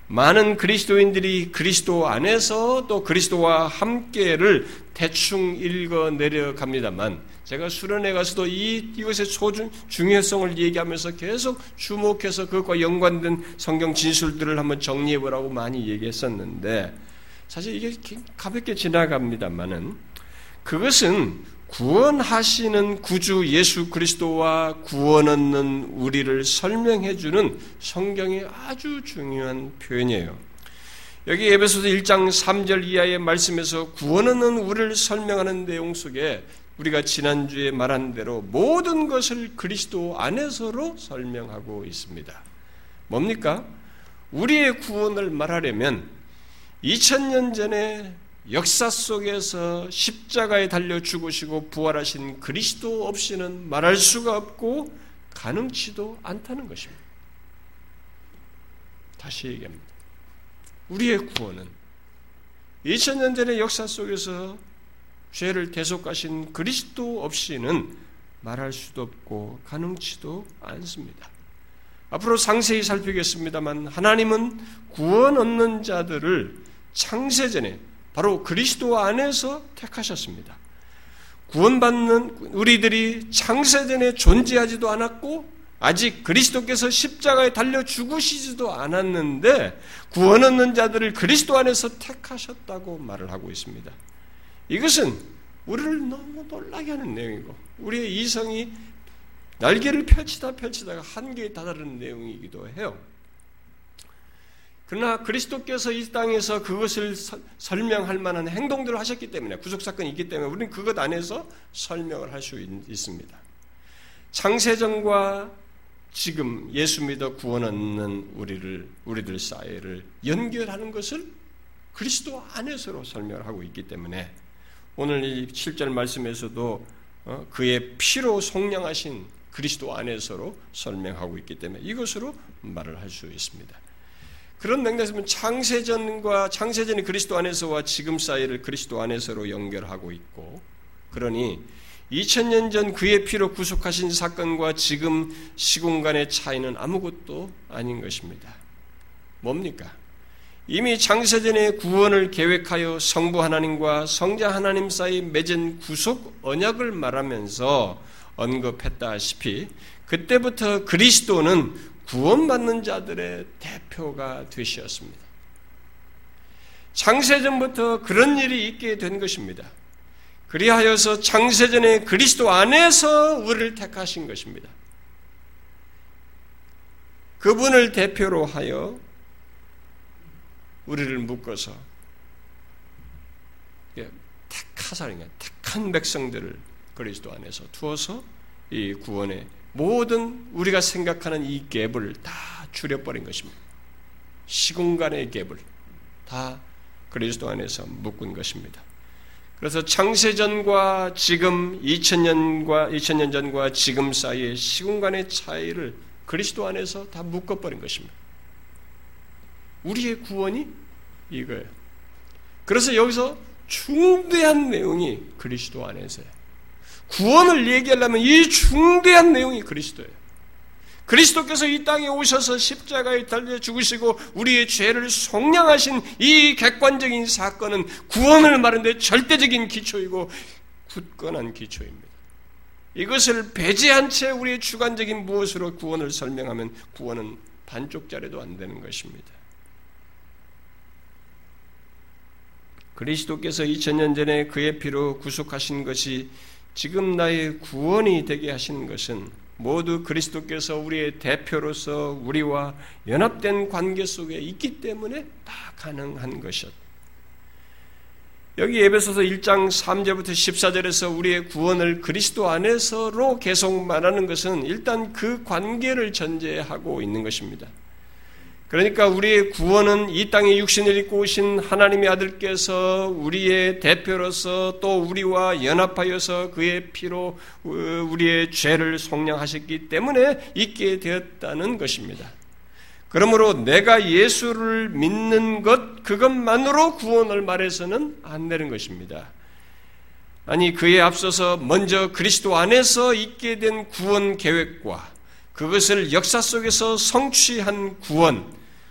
많은 그리스도인들이 그리스도 안에서 또 그리스도와 함께를 대충 읽어 내려갑니다만 제가 수련회 가서도 이 이것의 소중 중요성을 얘기하면서 계속 주목해서 그것과 연관된 성경 진술들을 한번 정리해 보라고 많이 얘기했었는데 사실 이게 가볍게 지나갑니다만은 그것은 구원하시는 구주 예수 그리스도와 구원 얻는 우리를 설명해 주는 성경의 아주 중요한 표현이에요. 여기 에베소서 1장 3절 이하의 말씀에서 구원 얻는 우리를 설명하는 내용 속에 우리가 지난주에 말한 대로 모든 것을 그리스도 안에서로 설명하고 있습니다. 뭡니까? 우리의 구원을 말하려면 2000년 전에 역사 속에서 십자가에 달려 죽으시고 부활하신 그리스도 없이는 말할 수가 없고 가능치도 않다는 것입니다. 다시 얘기합니다. 우리의 구원은 2000년 전의 역사 속에서 죄를 대속하신 그리스도 없이는 말할 수도 없고 가능치도 않습니다. 앞으로 상세히 살피겠습니다만 하나님은 구원 얻는 자들을 창세전에 바로 그리스도 안에서 택하셨습니다. 구원받는 우리들이 창세전에 존재하지도 않았고 아직 그리스도께서 십자가에 달려 죽으시지도 않았는데 구원 얻는 자들을 그리스도 안에서 택하셨다고 말을 하고 있습니다. 이것은 우리를 너무 놀라게 하는 내용이고 우리의 이성이 날개를 펼치다 펼치다가 한계에 다다르는 내용이기도 해요. 그러나 그리스도께서 이 땅에서 그것을 설명할 만한 행동들을 하셨기 때문에 구속 사건이 있기 때문에 우리는 그것 안에서 설명을 할 수 있습니다. 창세전과 지금 예수 믿어 구원 얻는 우리를 우리들 사이를 연결하는 것을 그리스도 안에서로 설명을 하고 있기 때문에 오늘 이 7절 말씀에서도 어, 그의 피로 속량하신 그리스도 안에서로 설명하고 있기 때문에 이것으로 말을 할 수 있습니다. 그런 맥락에서 보면 창세전과 창세전이 그리스도 안에서와 지금 사이를 그리스도 안에서로 연결하고 있고 그러니 2000년 전 그의 피로 구속하신 사건과 지금 시공간의 차이는 아무것도 아닌 것입니다. 뭡니까? 이미 창세전에 구원을 계획하여 성부 하나님과 성자 하나님 사이 맺은 구속 언약을 말하면서 언급했다시피 그때부터 그리스도는 구원받는 자들의 대표가 되셨습니다. 창세전부터 그런 일이 있게 된 것입니다. 그리하여서 창세전에 그리스도 안에서 우리를 택하신 것입니다. 그분을 대표로 하여 우리를 묶어서 택하사니까 택한 백성들을 그리스도 안에서 두어서 이 구원의 모든 우리가 생각하는 이 갭을 다 줄여버린 것입니다. 시공간의 갭을 다 그리스도 안에서 묶은 것입니다. 그래서 창세전과 지금 2000년과 2000년 전과 지금 사이의 시공간의 차이를 그리스도 안에서 다 묶어버린 것입니다. 우리의 구원이 이거예요. 그래서 여기서 중대한 내용이 그리스도 안에서예요. 구원을 얘기하려면 이 중대한 내용이 그리스도예요. 그리스도께서 이 땅에 오셔서 십자가에 달려 죽으시고 우리의 죄를 속량하신 이 객관적인 사건은 구원을 말하는데 절대적인 기초이고 굳건한 기초입니다. 이것을 배제한 채 우리의 주관적인 무엇으로 구원을 설명하면 구원은 반쪽짜리도 안 되는 것입니다. 그리스도께서 2000년 전에 그의 피로 구속하신 것이 지금 나의 구원이 되게 하신 것은 모두 그리스도께서 우리의 대표로서 우리와 연합된 관계 속에 있기 때문에 다 가능한 것이었다. 여기 에베소서 1장 3절부터 14절에서 우리의 구원을 그리스도 안에서로 계속 말하는 것은 일단 그 관계를 전제하고 있는 것입니다. 그러니까 우리의 구원은 이 땅에 육신을 입고 오신 하나님의 아들께서 우리의 대표로서 또 우리와 연합하여서 그의 피로 어, 우리의 죄를 속량하셨기 때문에 있게 되었다는 것입니다. 그러므로 내가 예수를 믿는 것 그것만으로 구원을 말해서는 안 되는 것입니다. 아니 그에 앞서서 먼저 그리스도 안에서 있게 된 구원 계획과 그것을 역사 속에서 성취한 구원,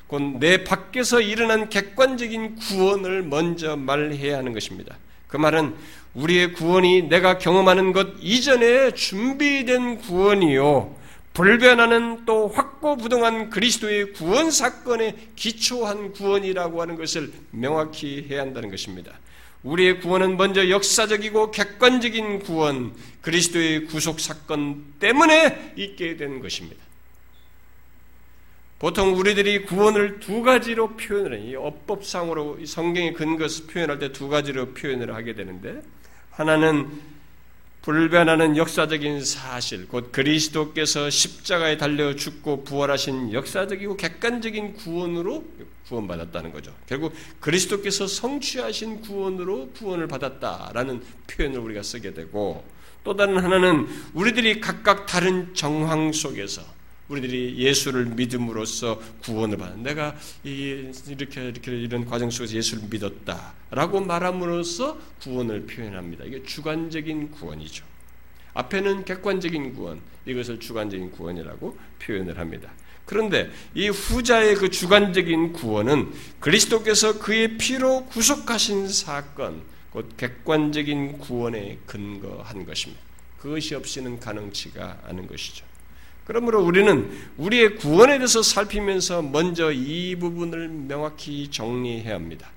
곧 내 밖에서 일어난 객관적인 구원을 먼저 말해야 하는 것입니다. 그 말은 우리의 구원이 내가 경험하는 것 이전에 준비된 구원이요. 불변하는 또 확고부동한 그리스도의 구원 사건에 기초한 구원이라고 하는 것을 명확히 해야 한다는 것입니다. 우리의 구원은 먼저 역사적이고 객관적인 구원, 그리스도의 구속 사건 때문에 있게 된 것입니다. 보통 우리들이 구원을 두 가지로 표현을 해요. 업법상으로 성경의 근거에서 표현할 때 두 가지로 표현을 하게 되는데 하나는 불변하는 역사적인 사실, 곧 그리스도께서 십자가에 달려 죽고 부활하신 역사적이고 객관적인 구원으로 구원받았다는 거죠. 결국 그리스도께서 성취하신 구원으로 구원을 받았다라는 표현을 우리가 쓰게 되고 또 다른 하나는 우리들이 각각 다른 정황 속에서 우리들이 예수를 믿음으로써 구원을 받는 내가 이렇게 이렇게 이런 과정 속에서 예수를 믿었다라고 말함으로써 구원을 표현합니다. 이게 주관적인 구원이죠. 앞에는 객관적인 구원, 이것을 주관적인 구원이라고 표현을 합니다. 그런데 이 후자의 그 주관적인 구원은 그리스도께서 그의 피로 구속하신 사건, 곧 객관적인 구원에 근거한 것입니다. 그것이 없이는 가능치가 않은 것이죠. 그러므로 우리는 우리의 구원에 대해서 살피면서 먼저 이 부분을 명확히 정리해야 합니다.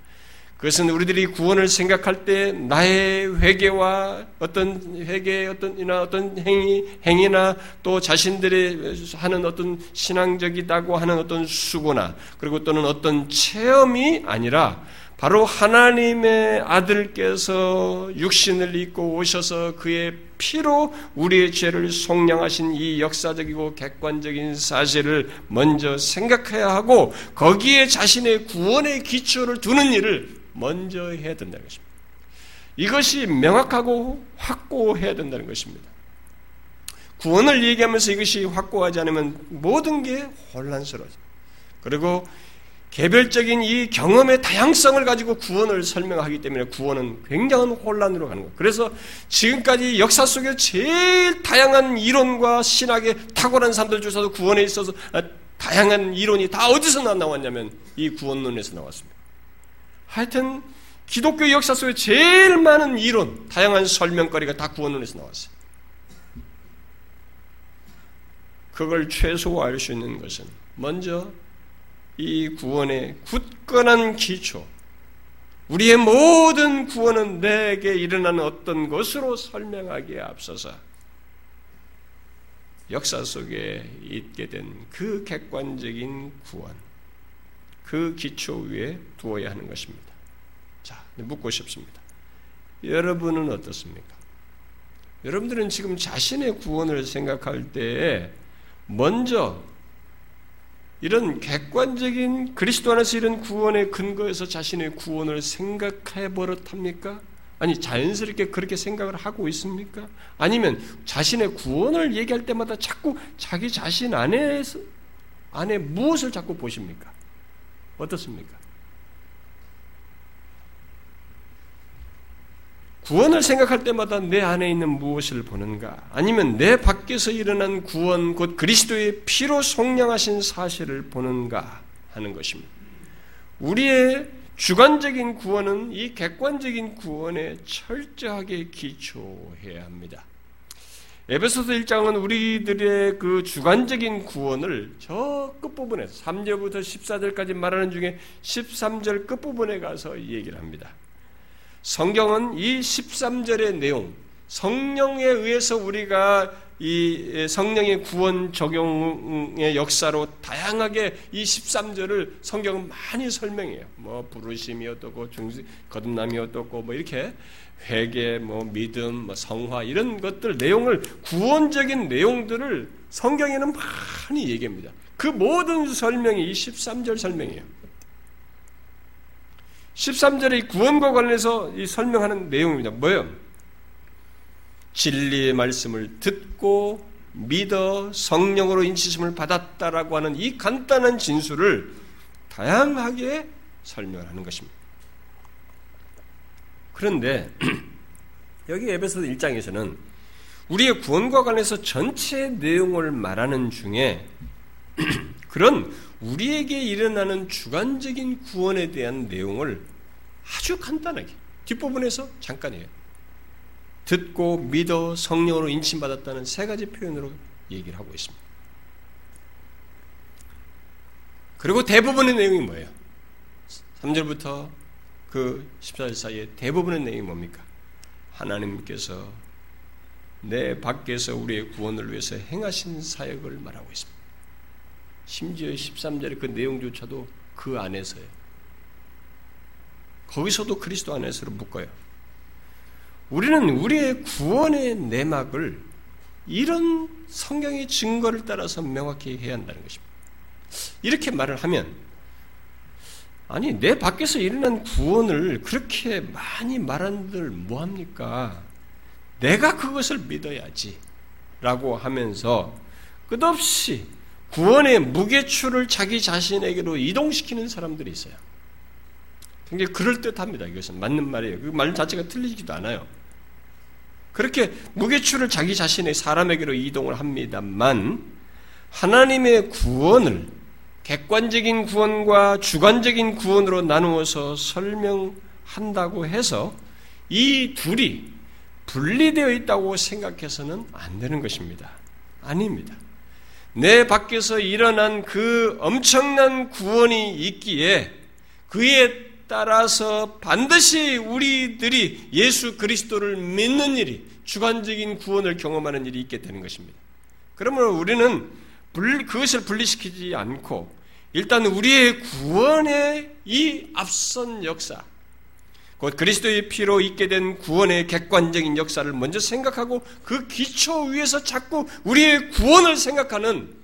그것은 우리들이 구원을 생각할 때 나의 회개와 어떤 회개 어떤 이나 어떤 행위 행위나 또 자신들이 하는 어떤 신앙적이다고 하는 어떤 수고나 그리고 또는 어떤 체험이 아니라 바로 하나님의 아들께서 육신을 입고 오셔서 그의 피로 우리의 죄를 속량하신 이 역사적이고 객관적인 사실을 먼저 생각해야 하고 거기에 자신의 구원의 기초를 두는 일을 먼저 해야 된다는 것입니다. 이것이 명확하고 확고해야 된다는 것입니다. 구원을 얘기하면서 이것이 확고하지 않으면 모든 게 혼란스러워져. 그리고 개별적인 이 경험의 다양성을 가지고 구원을 설명하기 때문에 구원은 굉장한 혼란으로 가는 거예요. 그래서 지금까지 역사 속에 제일 다양한 이론과 신학에 탁월한 사람들 조사도 구원에 있어서 아, 다양한 이론이 다 어디서 나왔냐면 이 구원론에서 나왔습니다. 하여튼 기독교 역사 속에 제일 많은 이론, 다양한 설명거리가 다 구원론에서 나왔어요. 그걸 최소화할 수 있는 것은 먼저 이 구원의 굳건한 기초, 우리의 모든 구원은 내게 일어나는 어떤 것으로 설명하기에 앞서서 역사 속에 있게 된 그 객관적인 구원, 그 기초 위에 두어야 하는 것입니다. 자, 묻고 싶습니다. 여러분은 어떻습니까? 여러분들은 지금 자신의 구원을 생각할 때 먼저 이런 객관적인 그리스도 안에서 이런 구원의 근거에서 자신의 구원을 생각해 버릇합니까? 아니 자연스럽게 그렇게 생각을 하고 있습니까? 아니면 자신의 구원을 얘기할 때마다 자꾸 자기 자신 안에서 안에 무엇을 자꾸 보십니까? 어떻습니까? 구원을 생각할 때마다 내 안에 있는 무엇을 보는가? 아니면 내 밖에서 일어난 구원, 곧 그리스도의 피로 속량하신 사실을 보는가? 하는 것입니다. 우리의 주관적인 구원은 이 객관적인 구원에 철저하게 기초해야 합니다. 에베소서 1장은 우리들의 그 주관적인 구원을 저 끝부분에서 3절부터 14절까지 말하는 중에 13절 끝부분에 가서 얘기를 합니다. 성경은 이 13절의 내용, 성령에 의해서 우리가 이 성령의 구원 적용의 역사로 다양하게 이 13절을 성경은 많이 설명해요. 뭐 부르심이 어떻고 거듭남이 어떻고 뭐 이렇게 회개, 뭐 믿음, 뭐 성화 이런 것들 내용을 구원적인 내용들을 성경에는 많이 얘기합니다. 그 모든 설명이 이 13절 설명이에요. 13절의 구원과 관련해서 이 설명하는 내용입니다. 뭐예요? 진리의 말씀을 듣고 믿어 성령으로 인치심을 받았다라고 하는 이 간단한 진술을 다양하게 설명하는 것입니다. 그런데 *clears throat* 여기 에베소 1장에서는 우리의 구원과 관련해서 전체 내용을 말하는 중에 *clears throat* 그런 우리에게 일어나는 주관적인 구원에 대한 내용을 아주 간단하게 뒷부분에서 잠깐이에요. 듣고 믿어 성령으로 인침받았다는 세 가지 표현으로 얘기를 하고 있습니다. 그리고 대부분의 내용이 뭐예요? 3절부터 그 14절 사이에 대부분의 내용이 뭡니까? 하나님께서 내 밖에서 우리의 구원을 위해서 행하신 사역을 말하고 있습니다. 심지어 13절의 그 내용조차도 그 안에서요. 거기서도 그리스도 안에서로 묶어요. 우리는 우리의 구원의 내막을 이런 성경의 증거를 따라서 명확히 해야 한다는 것입니다. 이렇게 말을 하면 아니 내 밖에서 일어난 구원을 그렇게 많이 말한들 뭐합니까? 내가 그것을 믿어야지 라고 하면서 끝없이 구원의 무게추를 자기 자신에게로 이동시키는 사람들이 있어요. 굉장히 그럴듯합니다. 이것은 맞는 말이에요. 그 말 자체가 틀리지도 않아요. 그렇게 무게추를 자기 자신의 사람에게로 이동을 합니다만 하나님의 구원을 객관적인 구원과 주관적인 구원으로 나누어서 설명한다고 해서 이 둘이 분리되어 있다고 생각해서는 안 되는 것입니다. 아닙니다. 내 밖에서 일어난 그 엄청난 구원이 있기에 그에 따라서 반드시 우리들이 예수 그리스도를 믿는 일이 주관적인 구원을 경험하는 일이 있게 되는 것입니다. 그러면 우리는 그것을 분리시키지 않고 일단 우리의 구원의 이 앞선 역사, 곧 그리스도의 피로 있게 된 구원의 객관적인 역사를 먼저 생각하고 그 기초 위에서 자꾸 우리의 구원을 생각하는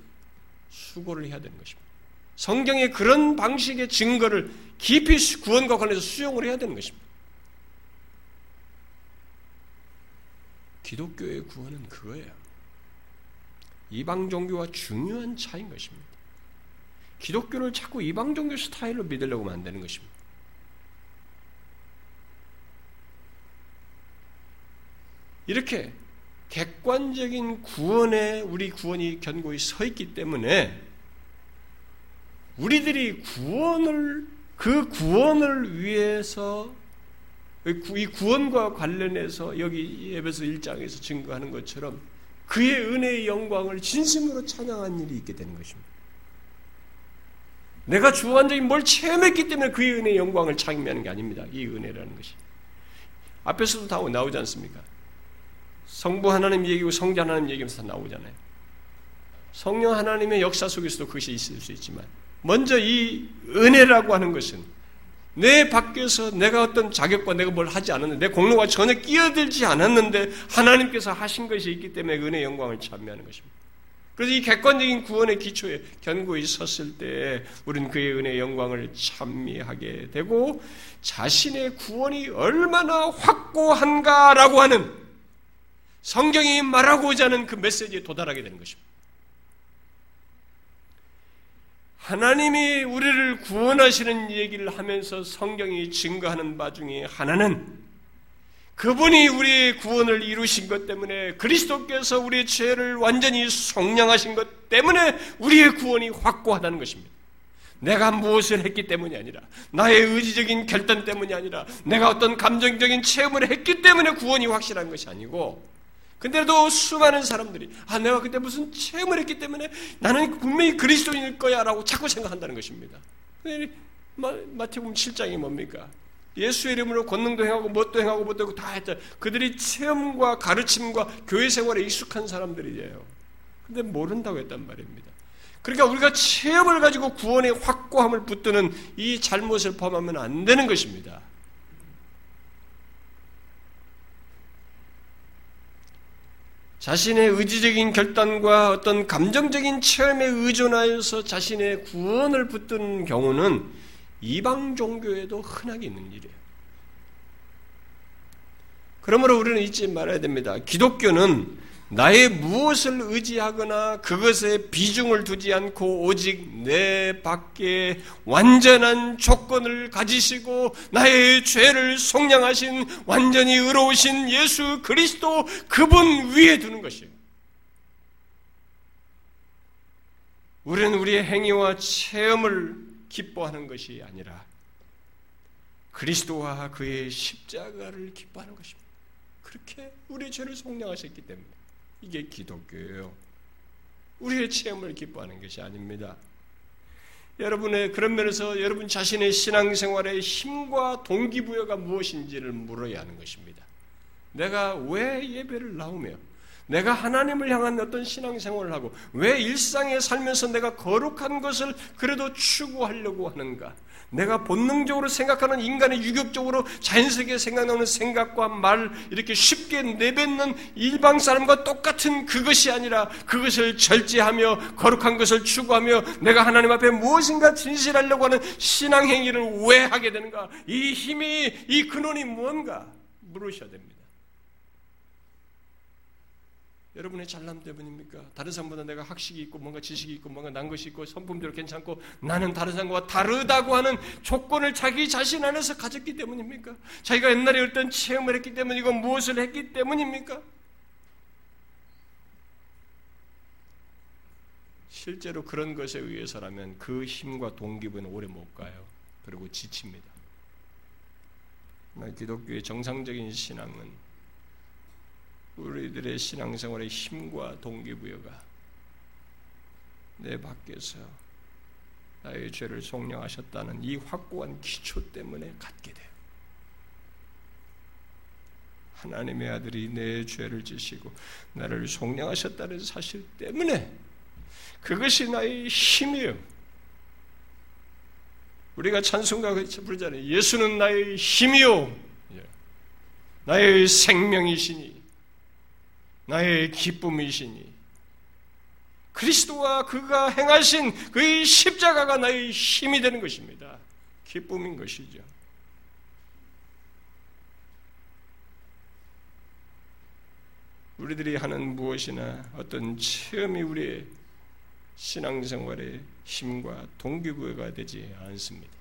수고를 해야 되는 것입니다. 성경의 그런 방식의 증거를 깊이 구원과 관련해서 수용을 해야 되는 것입니다. 기독교의 구원은 그거예요. 이방 종교와 중요한 차이인 것입니다. 기독교를 자꾸 이방 종교 스타일로 믿으려고 되는 것입니다. 이렇게 객관적인 구원에 우리 구원이 견고히 서 있기 때문에 우리들이 구원을 그 구원을 위해서 이 구원과 관련해서 여기 예배서 1장에서 증거하는 것처럼 그의 은혜의 영광을 진심으로 찬양한 일이 있게 되는 것입니다. 내가 주관적인 뭘 체험했기 때문에 그의 은혜의 영광을 찬양하는 게 아닙니다. 이 은혜라는 것이. 앞에서도 다 나오지 않습니까? 성부 하나님 얘기고 성자 하나님 얘기하면서 다 나오잖아요. 성령 하나님의 역사 속에서도 그것이 있을 수 있지만 먼저 이 은혜라고 하는 것은 내 밖에서 내가 어떤 자격과 내가 뭘 하지 않았는데 내 공로가 전혀 끼어들지 않았는데 하나님께서 하신 것이 있기 때문에 그 은혜 영광을 찬미하는 것입니다. 그래서 이 객관적인 구원의 기초에 견고히 섰을 때 우리는 그의 은혜 영광을 찬미하게 되고 자신의 구원이 얼마나 확고한가라고 하는 성경이 말하고자 하는 그 메시지에 도달하게 되는 것입니다. 하나님이 우리를 구원하시는 얘기를 하면서 성경이 증거하는 바 중에 하나는 그분이 우리의 구원을 이루신 것 때문에 그리스도께서 우리의 죄를 완전히 속량하신 것 때문에 우리의 구원이 확고하다는 것입니다. 내가 무엇을 했기 때문이 아니라 나의 의지적인 결단 때문이 아니라 내가 어떤 감정적인 체험을 했기 때문에 구원이 확실한 것이 아니고 근데도 수많은 사람들이 아 내가 그때 무슨 체험을 했기 때문에 나는 분명히 그리스도인일 거야라고 자꾸 생각한다는 것입니다. 마태복음 7장이 뭡니까? 예수의 이름으로 권능도 행하고 뭣도 행하고 뭣도 하고 다 했다. 그들이 체험과 가르침과 교회 생활에 익숙한 사람들이에요. 근데 모른다고 했단 말입니다. 그러니까 우리가 체험을 가지고 구원의 확고함을 붙드는 이 잘못을 범하면 안 되는 것입니다. 자신의 의지적인 결단과 어떤 감정적인 체험에 의존하여서 자신의 구원을 붙드는 경우는 이방 종교에도 흔하게 있는 일이에요. 그러므로 우리는 잊지 말아야 됩니다. 기독교는 나의 무엇을 의지하거나 그것에 비중을 두지 않고 오직 내 밖에 완전한 조건을 가지시고 나의 죄를 속량하신 완전히 의로우신 예수 그리스도 그분 위에 두는 것이에요. 우리는 우리의 행위와 체험을 기뻐하는 것이 아니라 그리스도와 그의 십자가를 기뻐하는 것입니다. 그렇게 우리의 죄를 속량하셨기 때문에. 이게 기독교예요. 우리의 체험을 기뻐하는 것이 아닙니다. 여러분의 그런 면에서 여러분 자신의 신앙생활의 힘과 동기부여가 무엇인지를 물어야 하는 것입니다. 내가 왜 예배를 나오며 내가 하나님을 향한 어떤 신앙생활을 하고 왜 일상에 살면서 내가 거룩한 것을 그래도 추구하려고 하는가? 내가 본능적으로 생각하는 인간의 유격적으로 자연스럽게 생각나는 생각과 말 이렇게 쉽게 내뱉는 일방 사람과 똑같은 그것이 아니라 그것을 절제하며 거룩한 것을 추구하며 내가 하나님 앞에 무엇인가 진실하려고 하는 신앙 행위를 왜 하게 되는가? 이 힘이 이 근원이 무언가 물으셔야 됩니다. 여러분의 잘남 때문입니까? 다른 사람보다 내가 학식이 있고 뭔가 지식이 있고 뭔가 난 것이 있고 성품대로 괜찮고 나는 다른 사람과 다르다고 하는 조건을 자기 자신 안에서 가졌기 때문입니까? 자기가 옛날에 어떤 체험을 했기 때문이고 무엇을 했기 때문입니까? 실제로 그런 것에 의해서라면 그 힘과 동기부는 오래 못 가요. 그리고 지칩니다. 기독교의 정상적인 신앙은 우리들의 신앙생활의 힘과 동기부여가 내 밖에서 나의 죄를 속량하셨다는 이 확고한 기초 때문에 갖게 돼요. 하나님의 아들이 내 죄를 지시고 나를 속량하셨다는 사실 때문에 그것이 나의 힘이에요. 우리가 찬송가 부르잖아요. 예수는 나의 힘이요. 예. 나의 생명이시니 나의 기쁨이시니 그리스도와 그가 행하신 그의 십자가가 나의 힘이 되는 것입니다. 기쁨인 것이죠. 우리들이 하는 무엇이나 어떤 체험이 우리의 신앙생활의 힘과 동기부여가 되지 않습니다.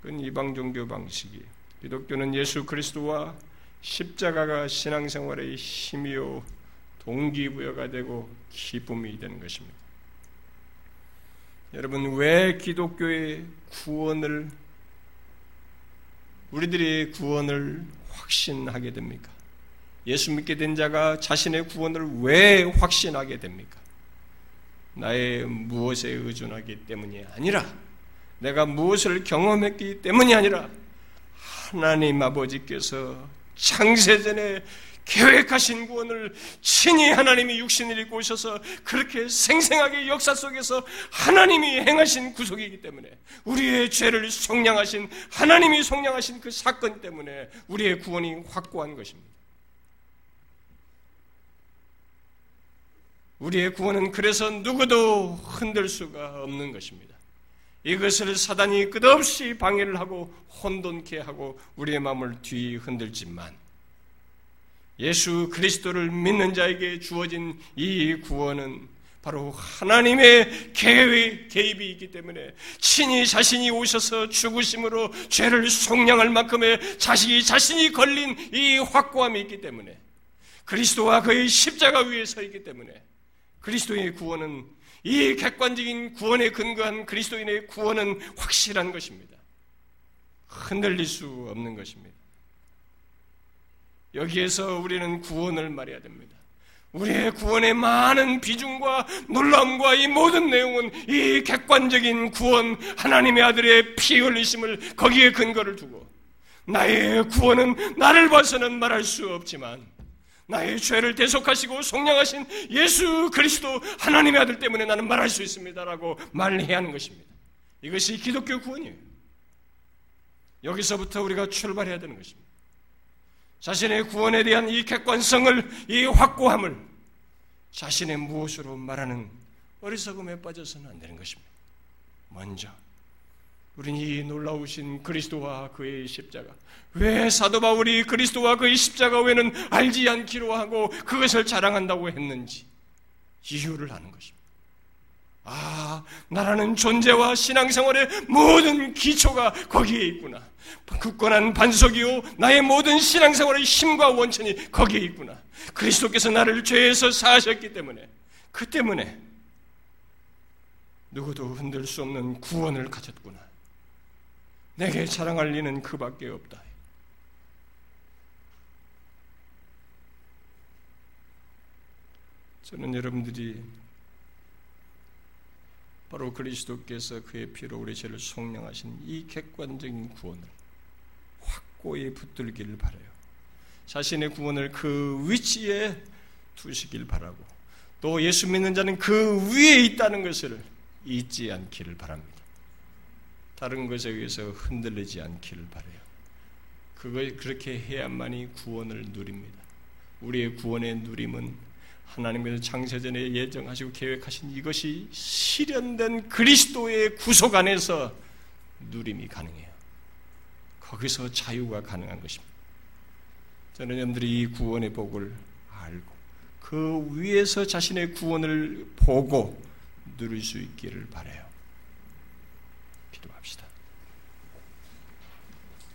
그건 이방 종교 방식이 기독교는 예수 그리스도와 십자가가 신앙생활의 힘이요 동기부여가 되고 기쁨이 되는 것입니다. 여러분 왜 기독교의 구원을 우리들의 구원을 확신하게 됩니까? 예수 믿게 된 자가 자신의 구원을 왜 확신하게 됩니까? 나의 무엇에 의존하기 때문이 아니라 내가 무엇을 경험했기 때문이 아니라 하나님 아버지께서 창세전에 계획하신 구원을 친히 하나님이 육신을 입고 오셔서 그렇게 생생하게 역사 속에서 하나님이 행하신 구속이기 때문에 우리의 죄를 속량하신 하나님이 속량하신 그 사건 때문에 우리의 구원이 확고한 것입니다. 우리의 구원은 그래서 누구도 흔들 수가 없는 것입니다. 이것을 사단이 끝없이 방해를 하고 혼돈케 하고 우리의 마음을 뒤 흔들지만 예수 그리스도를 믿는 자에게 주어진 이 구원은 바로 하나님의 개의 개입이 있기 때문에 친히 자신이 오셔서 죽으심으로 죄를 속량할 만큼의 자식이 자신이 걸린 이 확고함이 있기 때문에 그리스도와 그의 십자가 위에 서 있기 때문에 그리스도의 구원은 이 객관적인 구원에 근거한 그리스도인의 구원은 확실한 것입니다. 흔들릴 수 없는 것입니다. 여기에서 우리는 구원을 말해야 됩니다. 우리의 구원의 많은 비중과 놀라움과 이 모든 내용은 이 객관적인 구원, 하나님의 아들의 피 흘리심을 거기에 근거를 두고 나의 구원은 나를 봐서는 말할 수 없지만 나의 죄를 대속하시고 속량하신 예수 그리스도 하나님의 아들 때문에 나는 말할 수 있습니다라고 말을 해야 하는 것입니다. 이것이 기독교 구원이에요. 여기서부터 우리가 출발해야 되는 것입니다. 자신의 구원에 대한 이 객관성을, 이 확고함을 자신의 무엇으로 말하는 어리석음에 빠져서는 안 되는 것입니다. 먼저 우리는 이 놀라우신 그리스도와 그의 십자가. 왜 사도 바울이 그리스도와 그의 십자가 외에는 알지 않기로 하고 그것을 자랑한다고 했는지 이유를 아는 것입니다. 아, 나라는 존재와 신앙생활의 모든 기초가 거기에 있구나. 굳건한 반석이요. 나의 모든 신앙생활의 힘과 원천이 거기에 있구나. 그리스도께서 나를 죄에서 사하셨기 때문에, 그 때문에 누구도 흔들 수 없는 구원을 가졌구나. 내게 자랑할 리는 그밖에 없다. 저는 여러분들이 바로 그리스도께서 그의 피로 우리 죄를 속량하신 이 객관적인 구원을 확고히 붙들기를 바래요. 자신의 구원을 그 위치에 두시길 바라고 또 예수 믿는 자는 그 위에 있다는 것을 잊지 않기를 바랍니다. 다른 것에 의해서 흔들리지 않기를 바래요. 그거 그렇게 해야만이 구원을 누립니다. 우리의 구원의 누림은 하나님께서 창세전에 예정하시고 계획하신 이것이 실현된 그리스도의 구속 안에서 누림이 가능해요. 거기서 자유가 가능한 것입니다. 저는 여러분들이 이 구원의 복을 알고 그 위에서 자신의 구원을 보고 누릴 수 있기를 바래요.